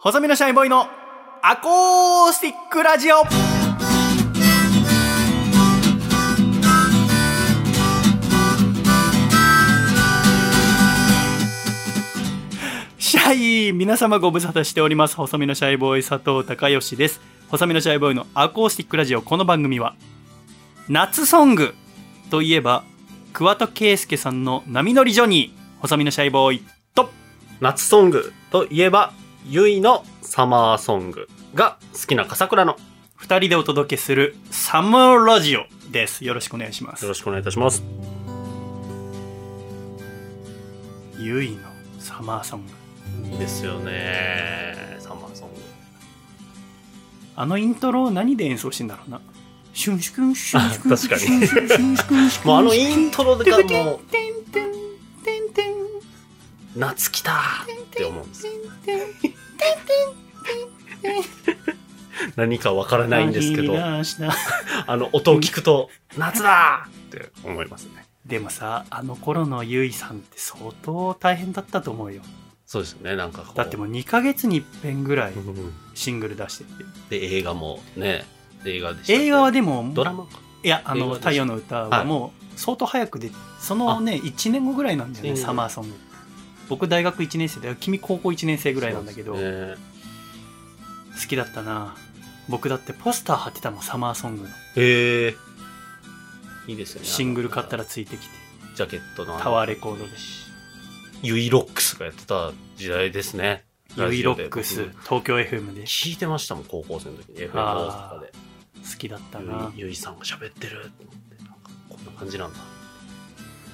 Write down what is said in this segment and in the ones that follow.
細身のシャイボーイのアコースティックラジオ。シャイ皆様ご無沙汰しております。細身のシャイボーイ佐藤孝義です。細身のシャイボーイのアコースティックラジオ。この番組は夏ソングといえば桑田佳祐さんの波乗りジョニー。細身のシャイボーイと。夏ソングといえば、ゆいのサマーソングが好きな笠倉の。よ二人でお届けするサマーラジオですよろしくお願いしますろしくお願いいたします。ゆいのサマーソングいいですよね。サマーソング。あのイントロを何で演奏してんだろうなシュンシュクンシュンシュクンあ 確かにシュンシュクンシュンシュクンシュクンもうあのイントロがもう、夏来たーって思うんです。何かわからないんですけど、あの音を聞くと、夏だ!ーって思いますね。でもさあの頃のゆいさんって相当大変だったと思うよ。そうですよね、なんか。だってもう2ヶ月に一遍ぐらいうんシングル出してて。で、映画もね、映画でした映画はでもドラマか。いやあの太陽の歌はもう相当早くでそのね1年後ぐらいなんだよねうん。サマーソング僕大学1年生で君高校1年生ぐらいなんだけど、ね好きだったな僕だってポスター貼ってたもんサマーソングのへえ。いいですよね。シングル買ったら。らついてきてジャケットのタワーレコードでユイロックスがやってた時代ですね。ユイロックス東京 FM で僕聞いてましたもん、高校生の時に。FM 大あ阪で。好きだったなゆいさんが喋ってると思って、なんかこんな感じなんだ。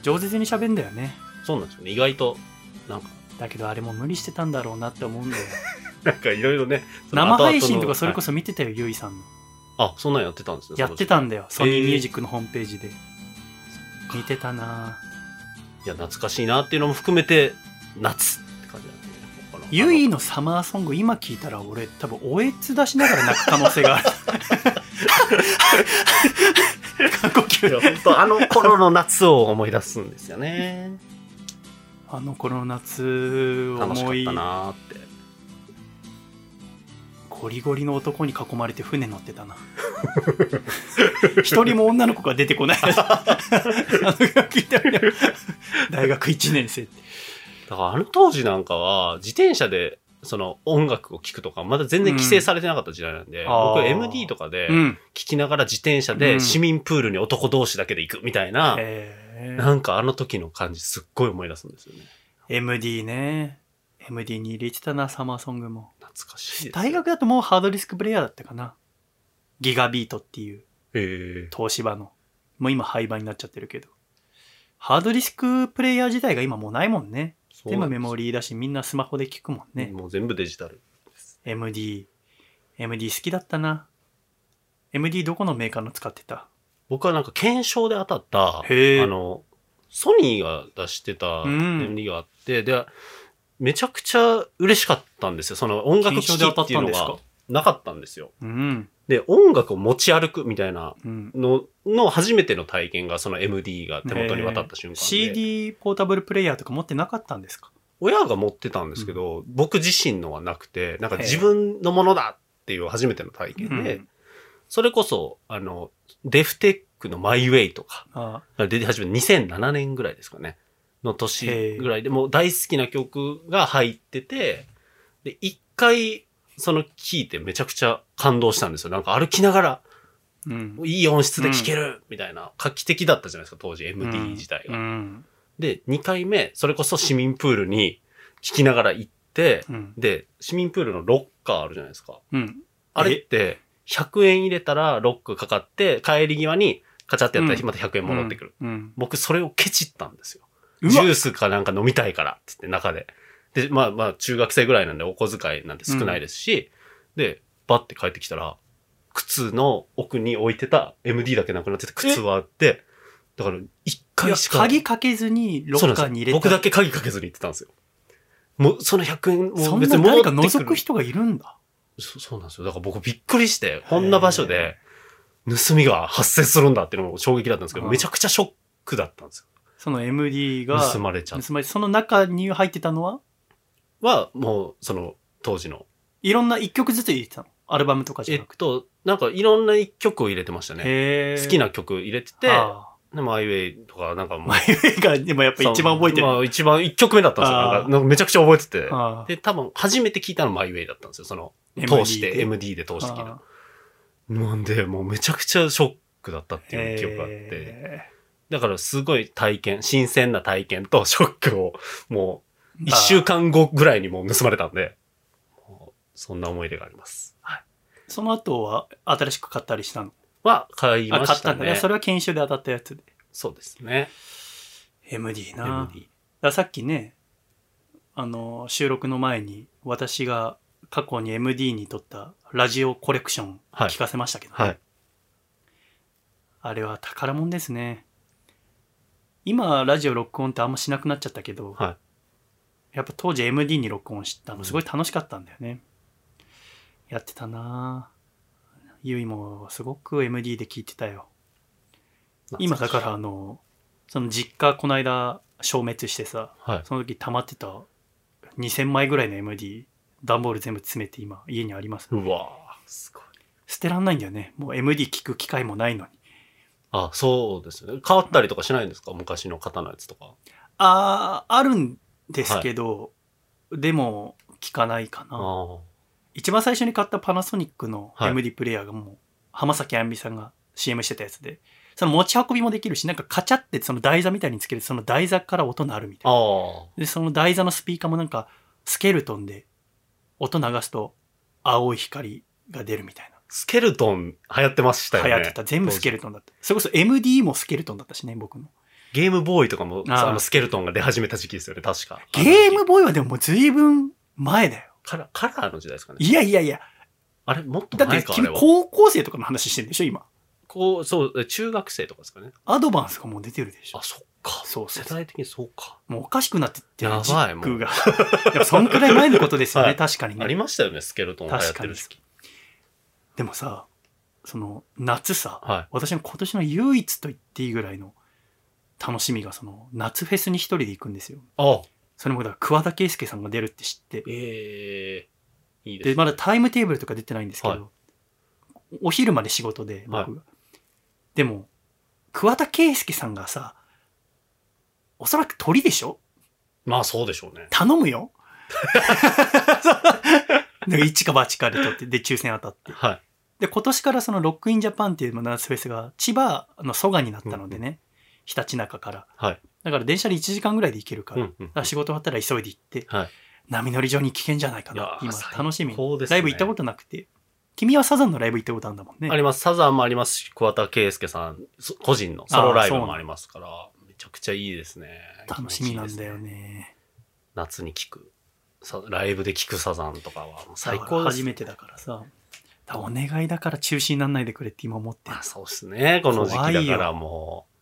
上手に喋んだよねそうなんですよね。意外と、なんか、だけどあれも無理してたんだろうなって思うんだよ なんかいろいろね。生配信とかそれこそ。そ見てたよゆいさんのはいあ、そんなんやってたんですね。やってたんだよソニーミュージックのホームページで見てたないや、懐かしいなっていうのも含めて、夏って感じなんですね。ゆいのサマーソング今聞いたら俺多分おえつ出しながら泣く可能性がある 過呼い吸や、本当あの頃の夏を思い出すんですよね。あの頃の夏楽しかっ思いたなーって。ゴリゴリの男に囲まれて船乗ってたな。一人も女の子が出てこない。あの聞いてみよ大学1年生って。だからあの当時なんかは、自転車で、その音楽を聴くとか、まだ全然規制されてなかった時代なんで、あー。僕 MD とかでうん。聴きながら自転車うん。で市民プールに男同士だけで行くみたいな、えなんかあの時の感じすっごい思い出すんですよね。MD ね。MD に入れてたなサマーソングも。懐かしい。大学だともうハードディスクプレイヤーだったかな。ギガビートっていう。え東芝の。もう今廃盤になっちゃってるけど。ハードディスクプレイヤー自体が今もうないもんね。ー全部メモリリーだしみんなスマホで聞くもんね、もう全部デジタル。MD MD 好きだったな。MD どこのメーカーの使ってた僕はなんか検証で当たった、あの、ソニーが出してたうん。MD があって、で、めちゃくちゃ嬉しかったんですよ。その音楽機器っていうのがなかったんですよ。うん。で、音楽を持ち歩くみたいなうん。のの初めての体験がその MD が手元に渡った瞬間で、CD ポータブルプレイヤーとか持ってなかったんですか？親が持ってたんですけど、僕自身のはなくて、なんか自分のものだっていう初めての体験で、うんそれこそ、あの、デフテックのマイウェイとか、あ出て始めた2007年ぐらいですかね。の年ぐらいでもう大好きな曲が入ってて、で、一回、その聴いてめちゃくちゃ感動したんですよ。なんか歩きながら、うん。いい音質で聴けるみたいな、画期的だったじゃないですか、当時 MD 自体が。うん。で、2回目、それこそ市民プールに聴きながら行って、うん。で、市民プールのロッカーあるじゃないですか。うん。あれって、100円入れたらロックかかって、帰り際にカチャってやったらうんまた100円戻ってくる。うん僕それをケチったんですよ。ジュースかなんか飲みたいからって言って中で。で、まあまあ中学生ぐらいなんでお小遣いなんて少ないですし、で、バッて帰ってきたら、靴の奥に置いてた MD だけなくなってて靴はあって、だから一回しか。鍵かけずにロッカーに入れ僕だけ鍵かけずに行ってたんですよ。もうその100円もそうん別にな誰か戻ってくる覗く人がいるんだそそうなんですよ。だから僕びっくりして、こんな場所で盗みが発生するんだっていうのも衝撃だったんですけど、うんめちゃくちゃショックだったんですその MD よ。が盗まれちゃって。盗まれその中に入ってたのは？は、もう、その、当時のいろんな一曲ずつ入れてたの？アルバムとかじえゃなくて。っと、なんかいろんな一曲を入れてましたね。好きな曲入れてて、あでマイウェイとかなんかもうーマイウェイが、でもやっぱ一番覚えてる。まあ一番一曲目だったんですよ。なんかめちゃくちゃ覚えてて。で、多分初めて聞いたのマイウェイだったんですよ。その、通して、で MD で通して聞いあた。なんで、もうめちゃくちゃショックだったってーいう記憶があって。へだからすごい体験、新鮮な体験とショックを、もう、ー一週間後ぐらいにもう盗まれたんで、そんな思い出があります。はい。その後は新しく買ったりしたの？は、買いあ、ましたね。買ったんだね。それは研修で当たったやつで。そうですね。MD な。MD。らさっきね、あの、収録の前に私が過去に MD に撮ったラジオコレクションはい聞かせましたけどね、はい。あれは宝物ですね。今、ラジオ録音ってあんましなくなっちゃったけど、はい。やっぱ当時 MD に録音したのすごい楽しかったんだよね。やってたなぁゆいもすごく MD で聞いてたよ。今だからあの、その実家この間消滅してさ、はい。その時溜まってた2000枚ぐらいの MD、段ボール全部詰めて今家にあります。うわーすごい。捨てらんないんだよね。もう MD 聞く機会もないのに。あ、そうですね。変わったりとかしないんですか？昔の方のやつとか。あー、あるんですけど、でも聞かないかな。あ一番最初に買ったパナソニックのはい MD プレイヤーがもう浜崎あゆみさんが CM してたやつで、その持ち運びもできるし、なんかカチャってその台座みたいにつけるその台座から音鳴るみたあ。いな。あで、その台座のスピーカーもなんかスケルトンで音流すと青い光が出るみたいな。スケルトン流行ってましたよね。流行ってた。全部スケルトンだった。それこそ MD もスケルトンだったしね、僕の。ゲームボーイとかも、あの、スケルトンが出始めた時期ですよね、確か。ゲームボーイはでももう随分前だよ。カラー、カラーの時代ですかね。いやいやいや。あれ、もっとだって前か、あ君れは。高校生とかの話してるんでしょ、今。こう、そう、中学生とかですかね。アドバンスがもう出てるでしょあ、。そっか。そう世代的にそうか。もうおかしくなってってるやばいジックが。でもそんくらい前のことですよね、はい確かにありね。ましたよね、スケルトン流行ってる時期。でもさ、その夏さ、はい。私の今年の唯一と言っていいぐらいの楽しみが、その夏フェスに一人で行くんですよ。あそれもだから桑田佳祐さんが出るって知って。ええいいですで、ね。まだタイムテーブルとか出てないんですけど、はいお昼まで仕事で、僕が。はいでも、桑田佳祐さんがさ、おそらく鳥でしょ？まあ、そうでしょうね。頼むよ。なんか一か八かで取って、で、抽選当たって。はい。で、今年からそのロックインジャパンっていう夏フェスが千葉の蘇我になったのでね、ひたちなかから。はい。だから電車で1時間ぐらいで行けるから、うんうんだから仕事終わったら急いで行って、はい。波乗り場に危険じゃないかな。今、楽しみ。高ですねライブ行ったことなくて。君はサザンのライブ行ったことあるんだもんね。あります。サザンもありますし、桑田佳祐さん、そ個人のソロライブもありますから、めちゃくちゃいいですね。楽しみなんだよ。ね。夏に聴く。さライブで聴くサザンとかは最高です。ら初めてだからさ。らお願いだから中止にならないでくれって今思ってそうですね。この時期だからもう。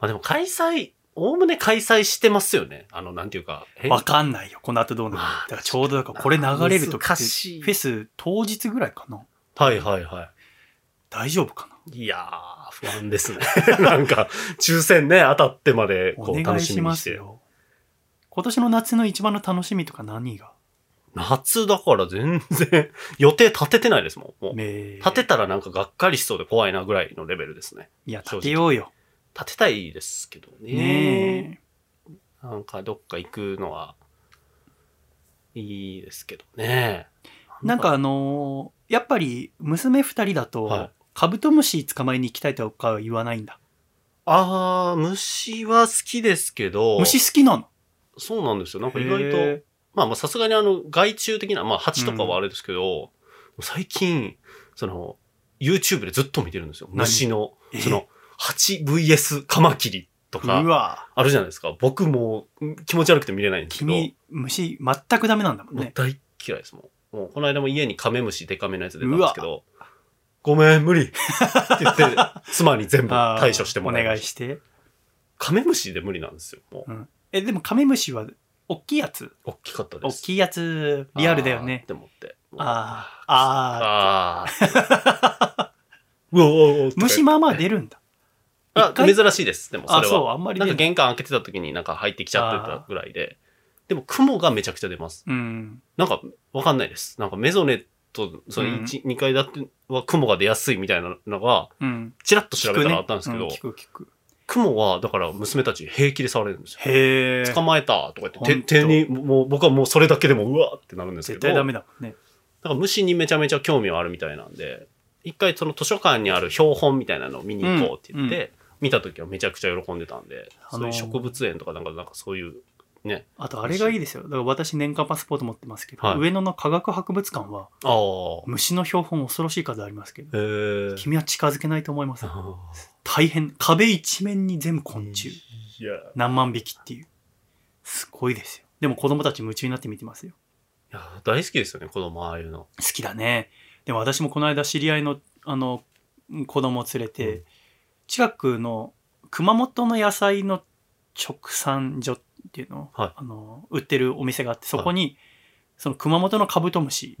まあでも開催、おおむね開催してますよね。あの、なんていうか。わかんないよ。この後どうなるだからちょうどだからこれ流れるとき、フェス当日ぐらいかな。はいはいはい。大丈夫かないやー、不安ですね。なんか、抽選ね、当たってまで、こう、楽しみにして。すよ。今年の夏の一番の楽しみとか何が夏だから全然、予定立ててないですもん。もう立てたらなんかがっかりしそうで怖いなぐらいのレベルですね。いや、立てようよ。立てたいですけどね。ねなんかどっか行くのは、いいですけどね。え。なんかあのーやっぱり娘二人だと、はいカブトムシ捕まえに行きたいとかは言わないんだ？あー、虫は好きですけど、虫好きなの？そうなんですよ。なんか意外と、へまあまあさすがにあの、害虫的な、まあ蜂とかはあれですけど、最近、その、YouTube でずっと見てるんですよ。何？虫のえ、その、蜂 VS カマキリとうか、わあるじゃないですか。僕もうん気持ち悪くて見れないんですけど、君、虫全くダメなんだもんね。もう大嫌いですもん。もうこの間も家にカメムシデカめのやつ出たんですけど、ごめん、無理って言って、妻に全部 あー対処してもらいお願ました。いして。カメムシで無理なんですよ。もう、うんえ、でもカメムシは、大きいやつ？大きかったです。大きいやつ、リアルだよねあーっ。て思って。ああ、ああ。ああ。うわうわうわとか虫まあまあ出るんだ。あ珍しいです。でもそれは。あそうあんまり出なんか玄関開けてた時になんか入ってきちゃってたぐらいで。でも雲がめちゃくちゃ出ます。うん。なんか、わかんないです。なんかメゾネット、そのうん1、2階建ては雲が出やすいみたいなのが、うん。チラッと調べたらあったんですけど、聞く,、ねうん、聞く聞く。雲は、だから娘たち平気で触れるんですよ。へえ。捕まえたとか言って、手手に、もう僕はもうそれだけでもうわーってなるんですけど。絶対ダメだもんね。だから虫にめちゃめちゃ興味はあるみたいなんで、一回その図書館にある標本みたいなのを見に行こうって言って、見た時はめちゃくちゃ喜んでたんで、あのーそういう植物園とかなんか、なんかそういう、ね。あとあれがいいですよ。だから私年間パスポート持ってますけど、はい上野の科学博物館はああ。虫の標本恐ろしい数ありますけど。君は近づけないと思います。あ大変。壁一面に全部昆ー虫。何万匹っていう。すごいですよ。でも子供たち夢中になって見てますよ。や大好きですよね、子供ああいうの。好きだね。でも私もこの間知り合いの、あの、子供を連れて、うん近くの熊本の野菜の直産所っていうの,、はい。あの売ってるお店があって、そこに、その熊本のカブトムシ、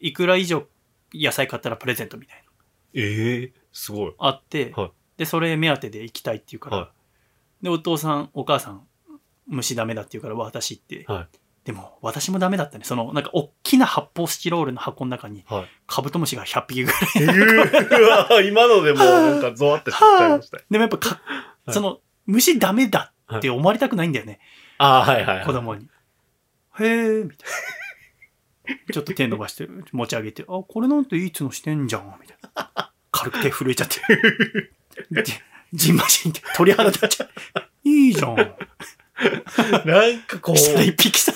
いくら以上野菜買ったらプレゼントみたいな。ええすごい。あって、はい。で、それ目当てで行きたいって言うから、はで、お父さん、お母さん、虫ダメだって言うから私って、はいでも私もダメだったね。その、なんか大きな発泡スチロールの箱の中に、はい。カブトムシが100匹ぐらい。今のでもうなんかゾワってしちゃいましたよ。でもやっぱか、はいその、虫ダメだって思われたくないんだよね、ああ、はいはい、はい。子供に。へえ、みたいな。ちょっと手伸ばして、持ち上げて、あ、これなんていい角してんじゃん、みたいな。軽く手震えちゃって。でジンマシンって鳥肌立っちゃう。いいじゃん。なんかこう、したら一匹さ、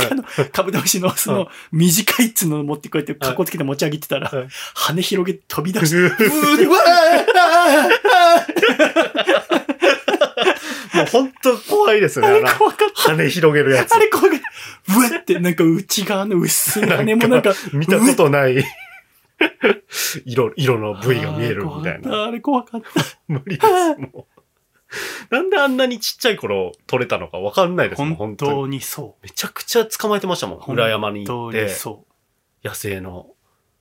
あの、カブトムシのその短い角を持ってこうやって格好つけて持ち上げてたら、はい羽広げて飛び出して、ううーわもう本当怖いですーよね。あれ怖かった。羽広げるやつあ。れ怖かった。うわって、なんか内側の薄い羽もなんか、見たことない色、色の部位が見えるみたいな。あれ怖かった。無理です、もう。なんであんなにちっちゃい頃取れたのかわかんないですもん、本本当に。そめちゃくちゃ捕まえてましたもん。う。裏山に行って、そ野生の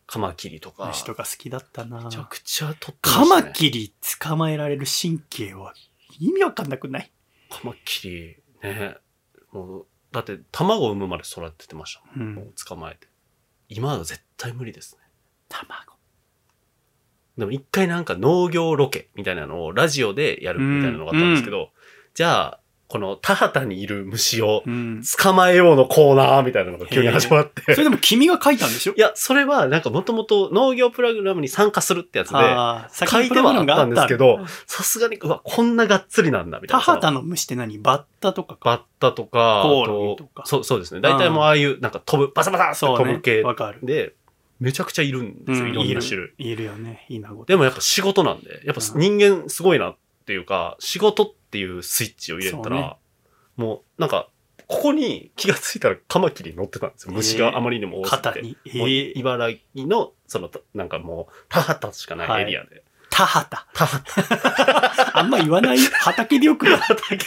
カマキリとう。か。虫とか好きだったなめちゃくちゃ取ってましたね。カマキリ捕まえられる神経は意味わかんなくない？カマキリ、ね。もう、だって卵を産むまで育ててましたもん。うんもう捕まえて。今は絶対無理ですね。卵。でも一回なんか農業ロケみたいなのをラジオでやるみたいなのがあったんですけど、じゃあ、この田畑にいる虫をうん。捕まえようのコーナーみたいなのが急に始まって。それでも君が書いたんでしょ？いや、それはなんかもともと農業プログラムに参加するってやつで、書いてはあったんですけどさすがに、うわ、こんながっつりなんだ、みたいな。た田畑の虫って何？バッタとかか。バッタとか、コオあロギとかそう、そうですね。大体もうああいう、なんか飛ぶ、バサバサって飛ぶ系。わかる。で、めちゃくちゃいるんですよ、いろんな種類。いるいるよね。いいなごでもやっぱ仕事なんで、やっぱうん人間すごいなっていうか、仕事っていうスイッチを入れたら、そうねもうなんか、ここに気がついたらカマキリ乗ってたんですよ。虫があまりにも多すぎて。肩に。えもうえ茨城の、その、なんかもう、田畑しかないエリアで。田畑。田畑、あんま言わない？畑でよくない。田畑。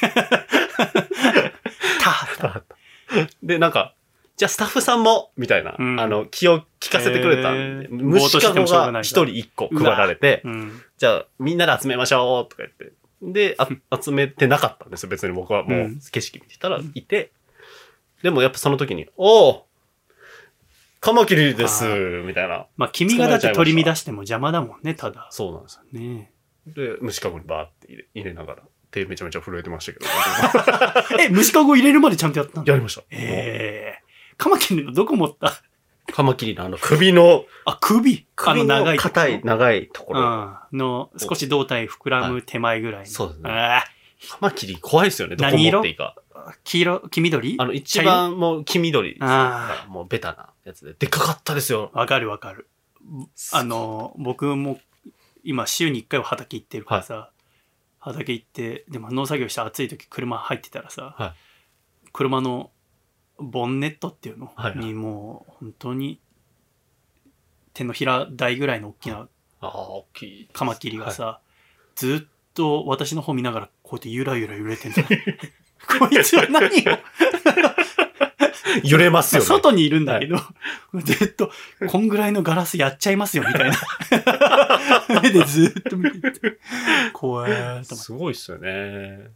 田畑。で、なんか、じゃあスタッフさんも、みたいな、うんあの、気を利かせてくれたんで、虫かごが一人一個配られて、うん。じゃあみんなで集めましょうとか言って。で、あ集めてなかったんですよ。別に僕はもううん景色見てたらいて。でもやっぱその時に、おおカマキリですあみたいな。まあ、君がだって取り乱しても邪魔だもんね、ただ。そうなんですよ。ねで、虫かごにバーって入れ入れながら、手めちゃめちゃ震えてましたけど。え、虫かご入れるまでちゃんとやったんだやりました。ええカマキリのどこ持った？カマキリのあの首の、あ、首？首のあの硬い、長いところ。うん。の、少し胴体膨らむ手前ぐらいの。そうですねあカマキリ怖いですよね。どこ何色持っていいか。ー黄色、黄緑？あの、一番もう黄緑ですあもうベタなやつで。でっかかったですよ。わかるわかる。あの、僕も今週に一回は畑行ってるからさ、畑行って、でも農作業して暑い時車入ってたらさ、は車のボンネットっていうの？はいはいにもう本当に手のひら台ぐらいの大きなああ、大きい。カマキリがさ、ずっと私の方見ながらこうやってゆらゆら揺れてんだ。こいつは何を？揺れますよね。外にいるんだけど、ずっと、こんぐらいのガラスやっちゃいますよ、みたいな。目でずっと見てて。怖い。すごいっすよね。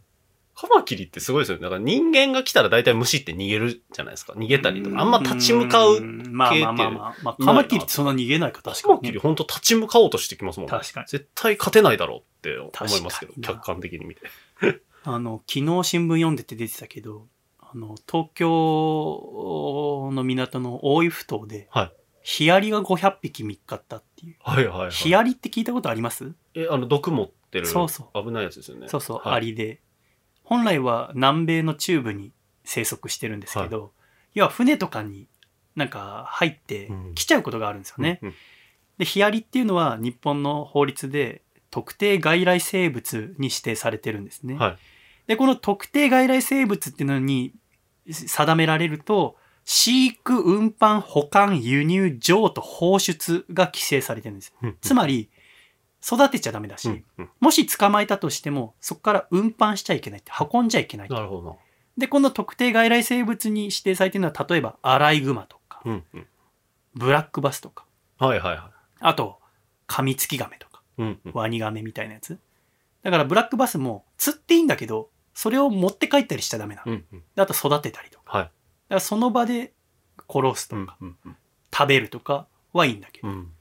カマキリってすごいですよね。だから人間が来たら大体虫って逃げるじゃないですか。逃げたりとか。あんま立ち向かう。んまあまあまあまあ。まあ、カマキリってそんな逃げないか、確かにね、カマキリほんと立ち向かおうとしてきますもんね。確かに。絶対勝てないだろうって思いますけど客観的に見て。あの、昨日新聞読んでて出てたけど、あの、東京の港の大井埠頭で、はいヒアリが500匹見っかったっていう。はいはいはい。ヒアリって聞いたことあります？え、あの、毒持ってる。そうそ危ないやつですよね。そうそう、はいアリで。本来は南米の中部に生息してるんですけど、要は船とかになんか入ってうん来ちゃうことがあるんですよね。うんで、ヒアリっていうのは日本の法律で特定外来生物に指定されてるんですね。はいで、この特定外来生物っていうのに定められると、飼育、運搬、保管、輸入、譲渡、放出が規制されてるんです。うんつまり、育てちゃダメだし、うんうんもし捕まえたとしても、そこから運搬しちゃいけないって、運んじゃいけない。なるほどで、この特定外来生物に指定されてるのは、例えば、アライグマとか、な。うんうん。ブラックバスとか、はいはいはあと、カミツキガメとか、い。うんうん。ワニガメみたいなやつ。だから、ブラックバスも釣っていいんだけど、それを持って帰ったりしちゃダメなの。うんうん。であと、育てたりとか。はい。だから、その場で殺すとか、うんうん食べるとかはいいんだけど。うん。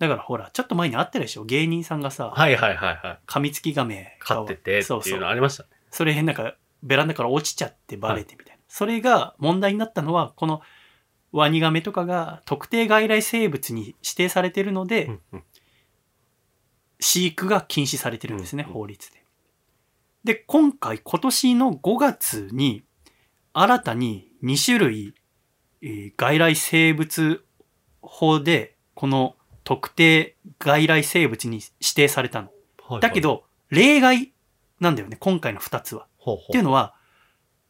だから、ほら、ちょっと前にあったでしょ？芸人さんがさ、はいはいはいはい。カミツキガメ飼っててってそうそう。いうのありましたね。それなんかベランダから落ちちゃってバレてみたいな、それが問題になったのはこのワニガメとかが特定外来生物に指定されてるので、うんうん。飼育が禁止されてるんですね、うんうん法律で。で今回今年の5月に新たに2種類、えー外来生物法でこの特定外来生物に指定されたの。はいはいだけ、ど例外なんだよね今回の2つは。ほうほっていうのは、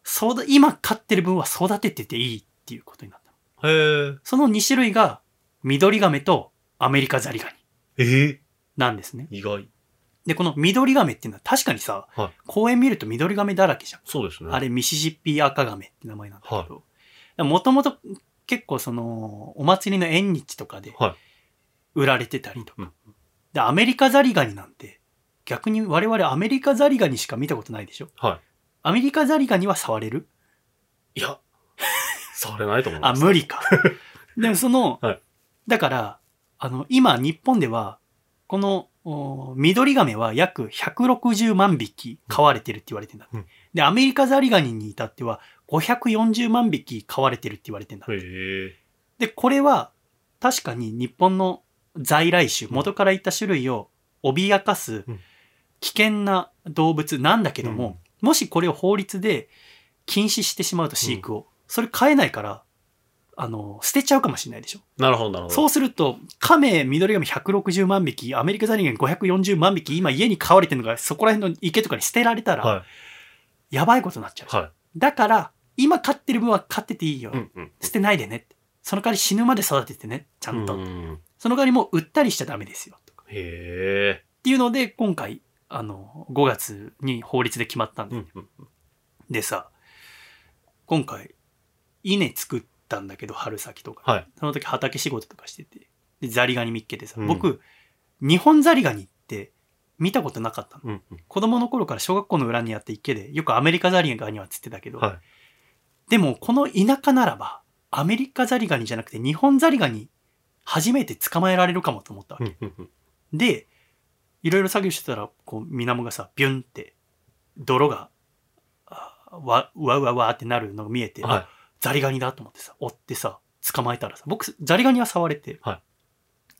そうだ、今飼ってる分は育ててていいっていうことになったの。う。へえ。その2種類が、緑亀とアメリカザリガニええなんですね。意外。で、この緑亀っていうのは確かにさ、はい公園見ると緑亀だらけじゃん。そうですね。あれ、ミシシッピアカガメって名前なんだけど。もともと結構その、お祭りの縁日とかではい売られてたりとか。うんで、アメリカザリガニなんて、逆に我々アメリカザリガニしか見たことないでしょ？はアメリカザリガニは触れる？い。いや、触れないと思いあ、ます。無理か。でもその、はいだから、あの、今日本では、この、お緑亀は約160万匹飼われてるって言われてんだ。うんで、アメリカザリガニに至っては540万匹飼われてるって言われてんだ。へえ。で、これは確かに日本の在来種、元からいった種類を脅かすうん危険な動物なんだけども、もしこれを法律で禁止してしまうと飼育を、それ飼えないから、あの、捨てちゃうかもしれないでしょ。なるほどなるほど。そうすると、亀、緑亀160万匹、アメリカザリガニ540万匹、今家に飼われてるのがそこら辺の池とかに捨てられたら、はやばいことになっちゃうい。。はい。だから、今飼ってる分は飼ってていいよ。うんうん。捨てないでね。その代わり死ぬまで育ててね、ちゃんと。うんその代わりもう売ったりしちゃダメですよ。とかへえ。っていうので、今回、あの、5月に法律で決まったんで。うんうんでさ、今回、稲作ったんだけど、春先とか。はい。その時畑仕事とかしてて。で、ザリガニ見っけてさ、うん僕、日本ザリガニって見たことなかったの。うんうん。子供の頃から小学校の裏にあって池で、よくアメリカザリガニは釣ってたけど、はい。でもこの田舎ならば、アメリカザリガニじゃなくて日本ザリガニ初めて捕まえられるかもと思ったわけ。うんうんうん。で、いろいろ作業してたら、こう、水面がさ、ビュンって、泥が、あわ、うわうわうわってなるのが見えて、はあザリガニだと思ってさ、追ってさ、捕まえたらさ、僕、ザリガニは触れて、はい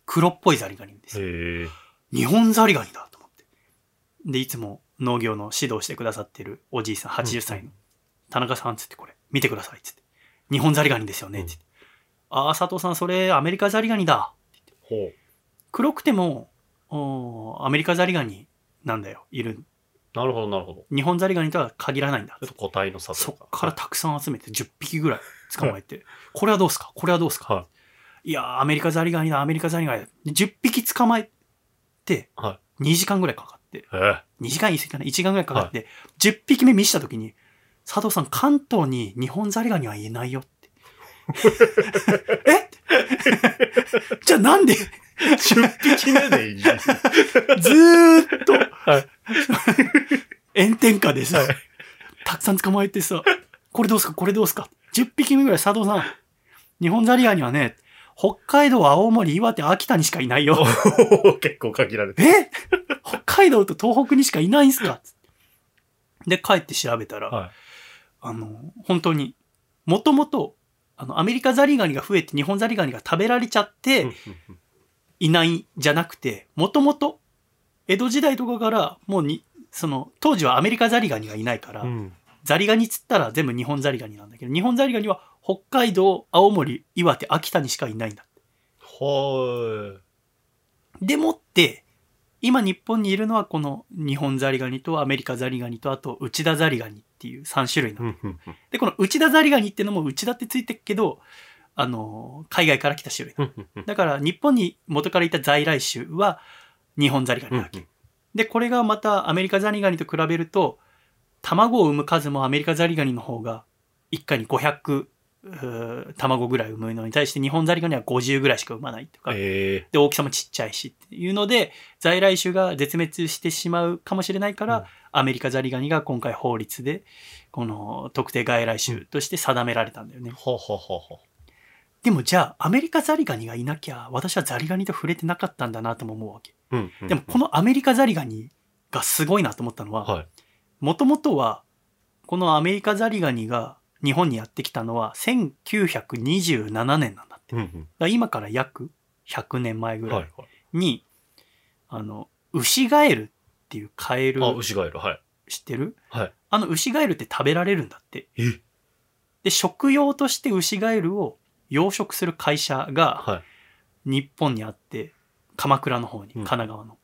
黒っぽいザリガニですい。よ。日本ザリガニだと思って。で、いつも農業の指導してくださってるおじいさん、80歳の、田中さんつってこれ、見てくださいっつって。日本ザリガニですよねっつって。ああ、佐藤さん、それアメリカザリガニだ。ほ黒くても、アメリカザリガニなんだよ、いる。う。なるほどなるほど。日本ザリガニとは限らないんだちょっ。と個体の差とそっいうか。からたくさん集めて10匹ぐらい捕まえて、これはどうすか？これはどうすか、、はいやー、アメリカザリガニだ、アメリカザリガニだ。で10匹捕まえて、は2時間ぐらいかかって、い。へえ。2時間言い過ぎかな ?1 時間ぐらいかかって、10匹目見したときに、佐藤さん、関東に日本ザリガニは言えないよって。え？じゃあなんで？10匹目でいい。ずーっと、はい炎天下でさ、たくさん捕まえてさ、これどうすか？これどうすか ?10 匹目ぐらい佐藤さん。日本ザリガニはね、北海道、青森、岩手、秋田にしかいないよ。結構限られて。え？北海道と東北にしかいないんすか？で、帰って調べたら、はい。あの、本当に、もともと、あの、アメリカザリガニが増えて日本ザリガニが食べられちゃって、いないじゃなくて、もともと、江戸時代とかから、もうに、その、当時はアメリカザリガニがいないから、うん。ザリガニっつったら全部日本ザリガニなんだけど、日本ザリガニは北海道、青森、岩手、秋田にしかいないんだ。はでもって、今日本にいるのはこの日本ザリガニとアメリカザリガニとあと内田ザリガニっていう3種類なの。い。で、この内田ザリガニってのも内田ってついてるけど、あの、海外から来た種類なの。だから日本に元からいた在来種は日本ザリガニだけ。で、これがまたアメリカザリガニと比べると、卵を産む数もアメリカザリガニの方が一回に500うー卵ぐらい産むのに対して日本ザリガニは50ぐらいしか産まないとか。えで、大きさもちっちゃいしっていうので、在来種が絶滅してしまうかもしれないから、うんアメリカザリガニが今回法律で、この特定外来種として定められたんだよね。でもじゃあ、アメリカザリガニがいなきゃ、私はザリガニと触れてなかったんだなとも思うわけ。うん。でもこのアメリカザリガニがすごいなと思ったのは、はい。もともとは、このアメリカザリガニが日本にやってきたのは1927年なんだって。だかうんら今から約100年前ぐうん。らはいい。はい。に、あの、ウシガエルっていうカエルあ、牛ガエル。はい。知ってる？はい。あのウシガエルって食べられるんだって。え？で、食用としてウシガエルを養殖する会社がはい。日本にあって、鎌倉の方に、うん神奈川の。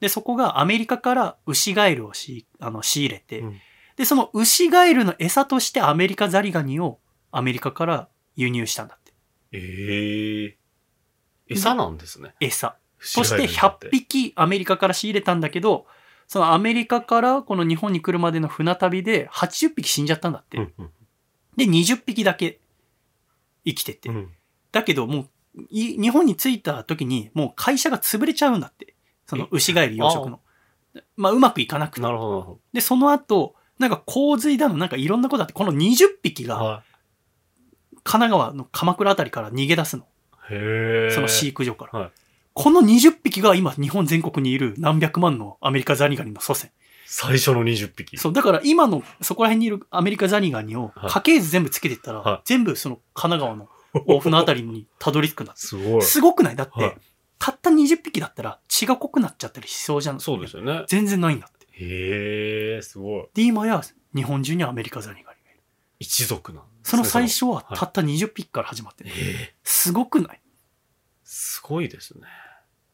で、そこがアメリカからウシガエルをしあの仕入れて、うんで、そのウシガエルの餌としてアメリカザリガニをアメリカから輸入したんだって。ええ。餌なんですね。餌。そして100牛ガエルにとって。匹アメリカから仕入れたんだけど、そのアメリカからこの日本に来るまでの船旅で80匹死んじゃったんだって。うんうんで、20匹だけ生きてて。うん。だけどもう、い日本に着いた時にもう会社が潰れちゃうんだって。その牛ガエル養殖の。まあうまくいかなくてな。るほどで、その後、なんか洪水だの、なんかいろんなことあって、この20匹ど。がは神奈川の鎌倉あたりから逃げ出すの。い。へえ。その飼育場から。はいこの20匹が今日本全国にいる何百万のアメリカザリガニの祖先。最初の20匹。そう、だから今のそこら辺にいるアメリカザリガニをはい家系図全部つけていったら、はい全部その神奈川の大船あたりにたどり着くんだって。すごい。すごくない？だって、はいたった20匹だったら血が濃くなっちゃったりしそうじゃん。そうですよね。全然ないんだって。へえ、すごい。で、今や日本中にアメリカザリガニがいる。一族なんですそねの最初ははいたった20匹から始まってる。ええ。すごくない？すごいですね。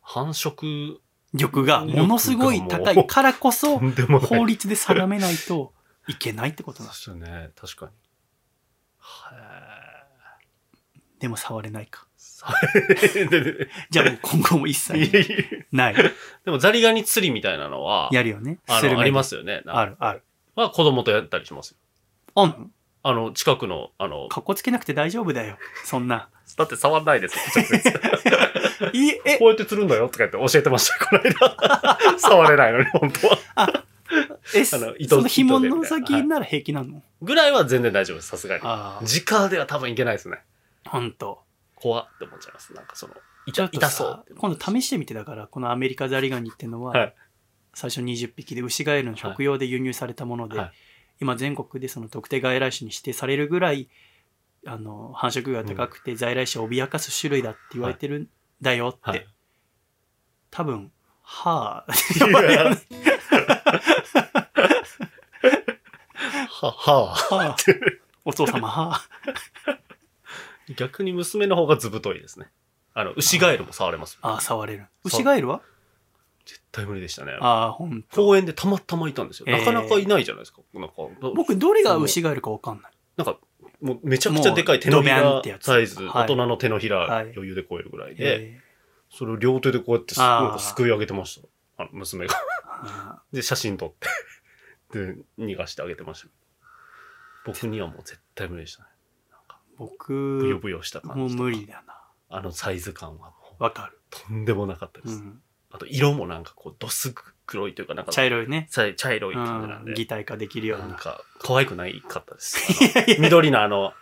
繁殖、力がものすごい高いからこそ。法律で定めないといけないってことなんです。よね。確かに。はでも触れないか。じゃあもう今後も一切ない。でもザリガニ釣りみたいなのは、やるよね。あありますよね。ある、ある。は子供とやったりしますよ。あんの？あの、近くの、あの、かっこつけなくて大丈夫だよ。そんな。だって触んないです いえこ、うやって釣るんだよとか言って教えてました、この間。触れないのに、本当は。え、あの糸その紐の先なら平気なの、ぐらいは全然大丈夫です、さすがに。ああ、直では多分いけないですね。ほんと。怖って思っちゃいます。なんかその、ちょっとさ痛そう。今度試してみてだから、このアメリカザリガニっていうのは、はい最初20匹で牛ガエルの食用で輸入されたもので、はい今全国でその特定外来種に指定されるぐらい、あの、繁殖が高くて在来種を脅かす種類だって言われてるんだよって。はい。多分、はあ、は、ははあ、お父様はあ。逆に娘の方がずぶといですね。あの、牛ガエルも触れます。ああ、触れる。牛ガエルは？絶対無理でしたね。ああ、ほんと。公園でたまたまいたんですよ。えーなかなかいないじゃないですか。なんか、僕、どれが牛ガエルかわかんない。なんか、もうめちゃくちゃでかい手のひもうドベンらってやつサイズ、はい大人の手のひらはい余裕で超えるぐらいで、えそれを両手でこうやってすあーなんかすくい上げてました。あの娘が。ーあ で、写真撮って、で、逃がしてあげてました。僕にはもう絶対無理でしたね。僕、ブヨブヨした感じとか。もう無理だな。あのサイズ感はもう、わかる。とんでもなかったです。うん。あと色もなんかこう、どす黒いというか、なんか、茶色いね。茶茶色い感じなんうん、で。擬態化できるような。なんか、可愛くないかったです。あの緑のあの、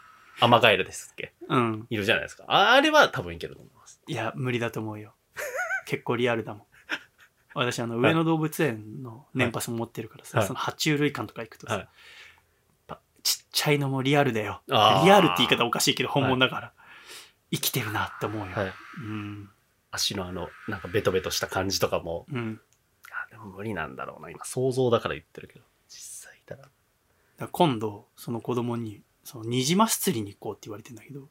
アマガエルですっけ？うん。いるじゃないですか。ああれは多分いけると思います。いや、無理だと思うよ。結構リアルだもん。私、あの、上野動物園の年パスも持ってるからさ、はいその爬虫類館とか行くとさ、はいちっちゃいのもリアルだよ。リアルって言い方おかしいけど、本物だから。生きてるなって思うよ。はい。うん。足のあの、なんかベトベトした感じとかも、うん。あでも無理なんだろうな。今、想像だから言ってるけど、実際いたら。ら今度、その子供に、そのニジマス釣りに行こうって言われてんだけど、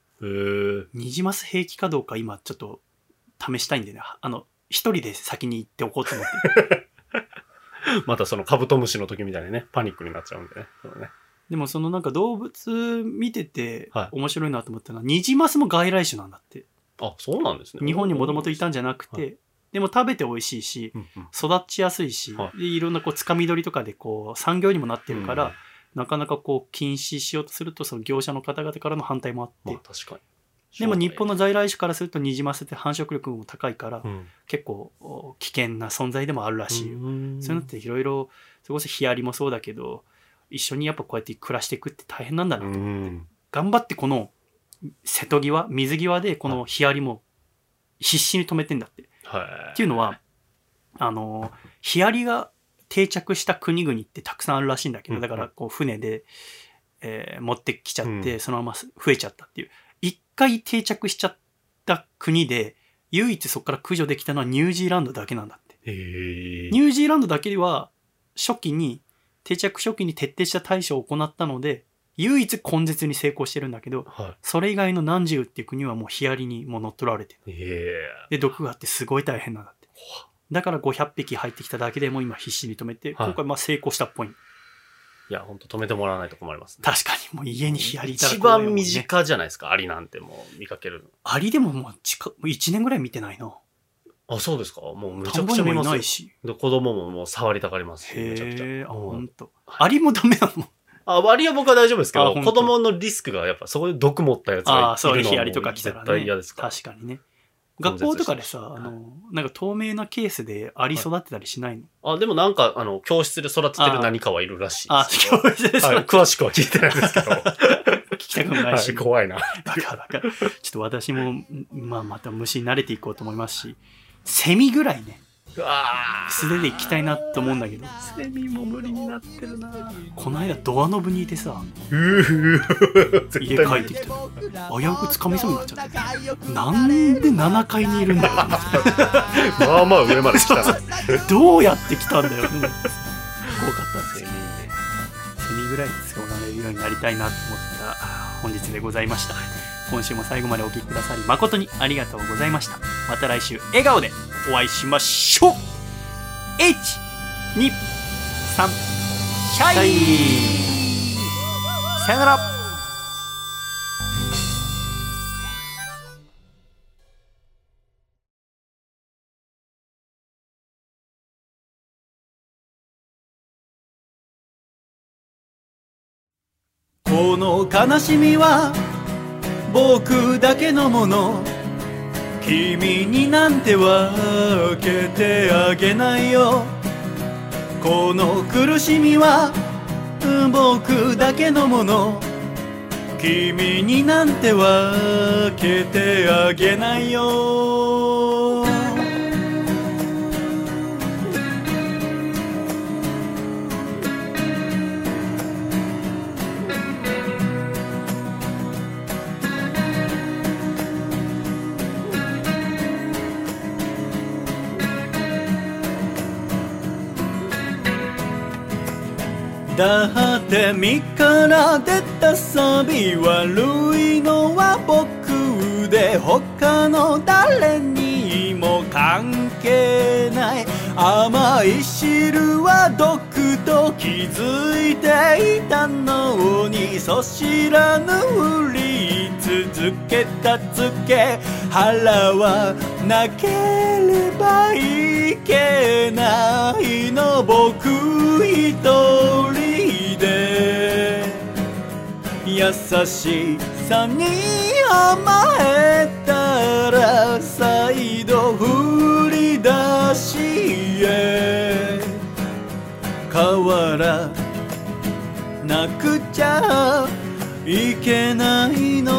ニジマス平気かどうか今ちょっと試したいんでね。あの、一人で先に行っておこうと思って。またそのカブトムシの時みたいにね、パニックになっちゃうんでね。そうねでもそのなんか動物見ててはい。面白いなと思ったのは、ニジマスも外来種なんだって。あ、そうなんですね。日本にもともといたんじゃなくて、はでも食べて美味しいし、うんうん。育ちやすいし、はい。でいろんなこうつかみ取りとかでこう産業にもなってるから、うんなかなかこう禁止しようとするとその業者の方々からの反対もあって、まあ確かに。でも日本の在来種からするとニジマスって繁殖力も高いから、うん、結構お危険な存在でもあるらしいそういうのっていろいろそれこそヒアリもそうだけど一緒にやっぱこうやって暮らしていくって大変なんだなうと、ん。頑張ってこの瀬戸際水際でこのヒアリも必死に止めてんだって。はい。っていうのはあのヒアリが定着した国々ってたくさんあるらしいんだけど、うんだからこう船で、えー持ってきちゃって、うんそのまま増えちゃったっていう一回定着しちゃった国で唯一そこから駆除できたのはニュージーランドだけなんだって。ニュージーランドだけでは初期に定着初期に徹底した対処を行ったので唯一根絶に成功してるんだけどはそれ以外の何十っていう国はもうヒアリにもう乗っ取られてる。で毒があってすごい大変なんだって。だから500匹入ってきただけでもう今必死に止めて、はい。今回まあ成功したっぽい。いや、本当止めてもらわないと困りますね。確かにもう家にヒアリいたらね番身近じゃないですか、アリなんてもう見かけるアリでももう近もう1年ぐらい見てないな。の。あ、そうですか？もうめちゃくちゃ見ますよないしで子供ももう触りたがりますし、めちゃくちゃ。へえあうんほんとアリもダメなの？あ、アリは僕は大丈夫ですけど、子供のリスクがやっぱそこで毒持ったやつがああ、そうヒアリとか来たら絶対ね。嫌ですから。確かにね。学校とかでさ、あの、なんか透明なケースでアリ育てたりしないの、あ、でもなんか、あの、教室で育ててる何かはいるらしいあ。教室でさ、はい、詳しくは聞いてないですけど。聞きたくもないし。はい、怖いな。わかるわかる。ちょっと私も、まあまた虫に慣れていこうと思いますし、セミぐらいね、素手で行きたいなと思うんだけど、ーセミも無理になってるな。この間ドアノブにいてさ、家帰ってきて、危うく掴みそうになっちゃって。なんで7階にいるんだよ。まあまあ上まで来たどうやって来たんだよ。怖かったんですよ。セミぐらい使われるようになりたいなと思った本日でございました今週も最後までお聴きくださり誠にありがとうございました。また来週笑顔でお会いしましょう。123シャイさよなら。この悲しみは僕だけのもの。君になんて分けてあげないよ。この苦しみは僕だけのもの。君になんて分けてあげないよ。だって身から出たサビ悪いのは僕で他の誰にも関係ない甘い汁は毒と気づいていたのにそ知らぬふり続けたつけ腹はなければいけないの僕一人。優しさに甘えたら再度振り出しへ。変わらなくちゃいけないの。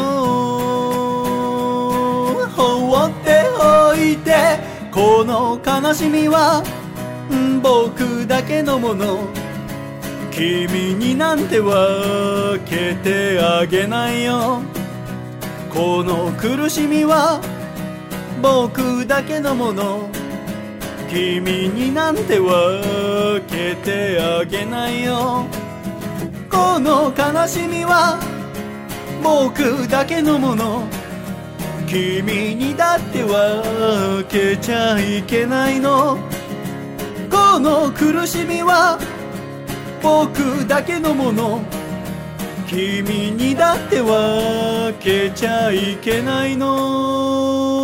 放っておいてこの悲しみは僕だけのもの。君になんて分けてあげないよ。この苦しみは僕だけのもの。君になんて分けてあげないよ。この悲しみは僕だけのもの。君にだって分けちゃいけないの。この苦しみは僕だけのもの。君にだって分けちゃいけないの。